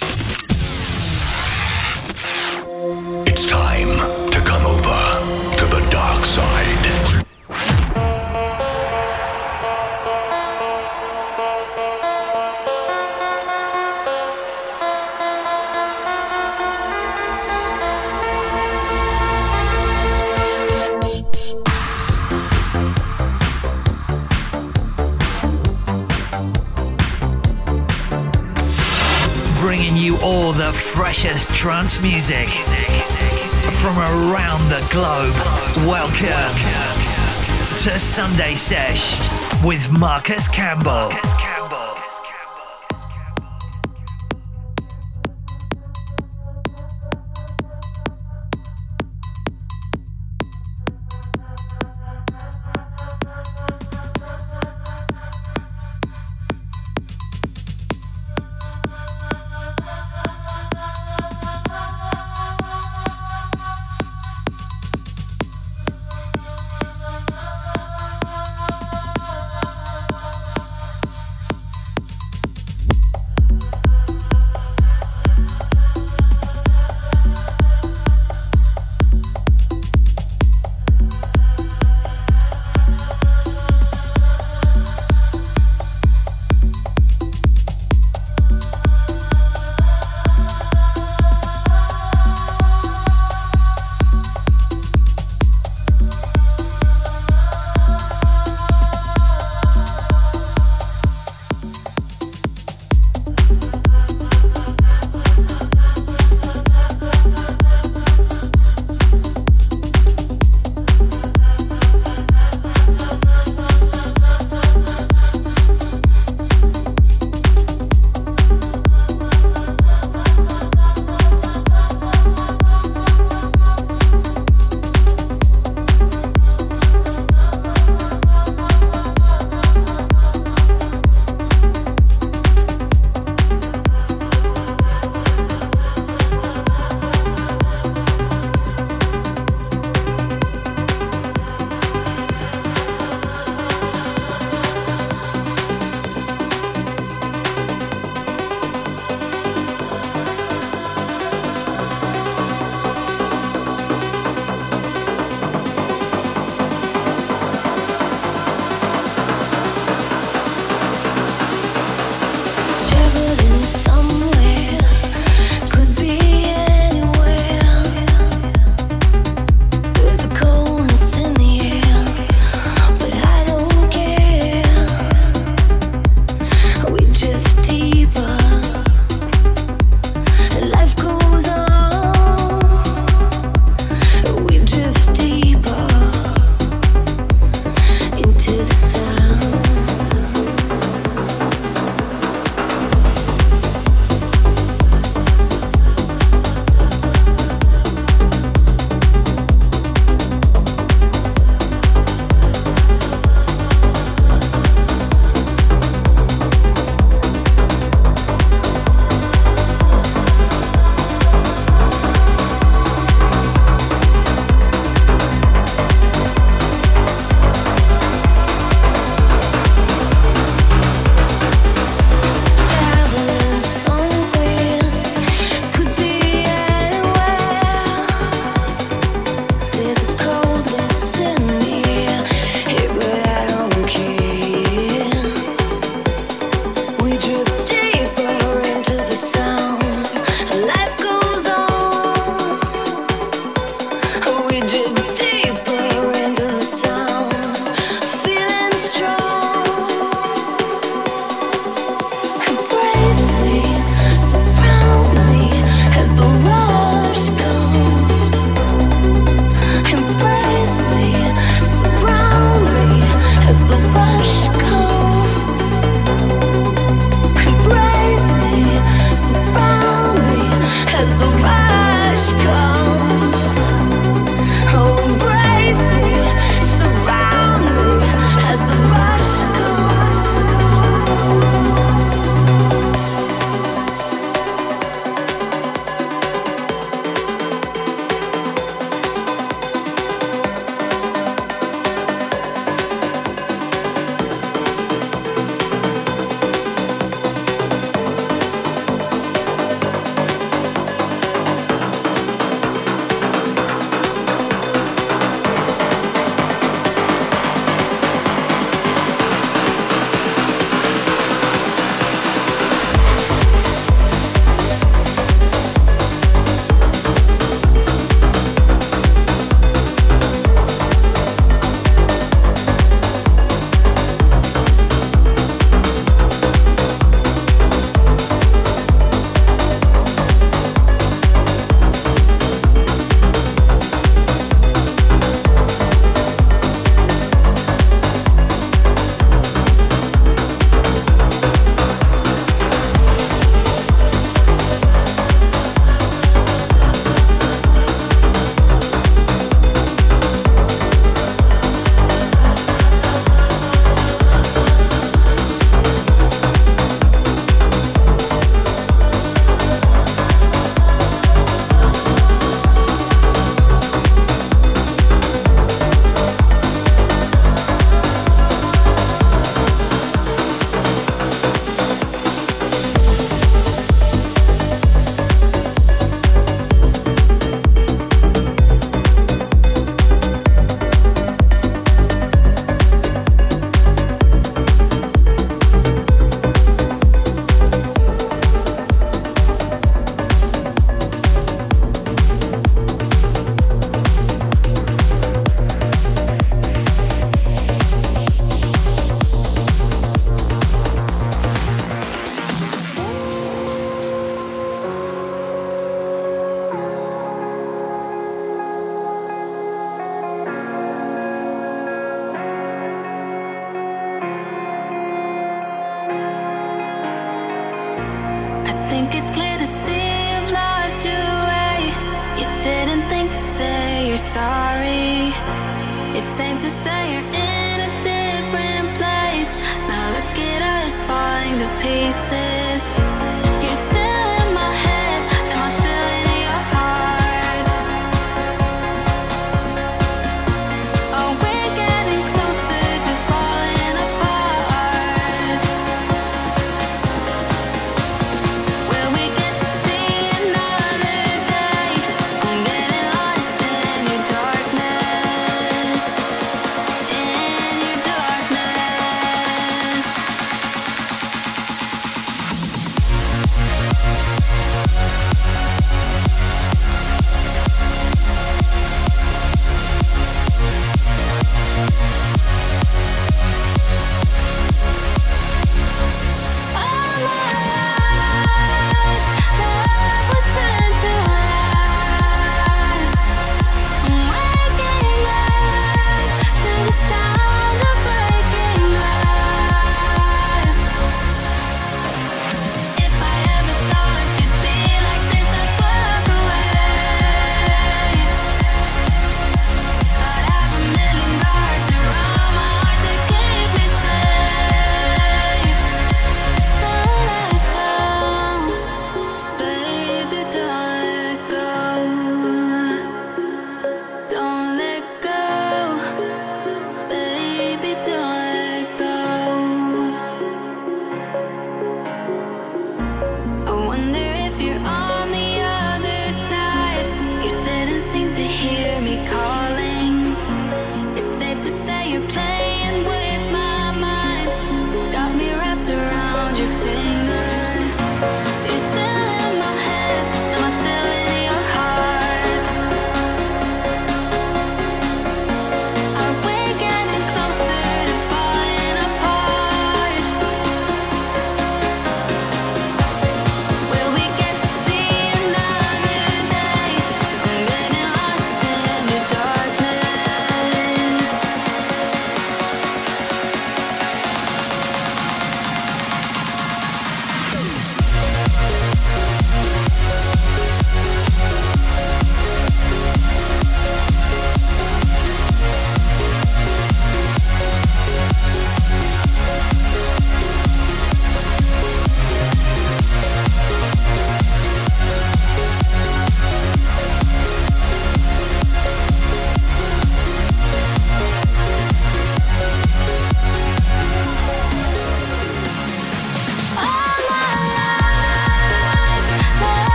best. Trance music from around the globe. Welcome to Sunday Sesh with Marcus Campbell.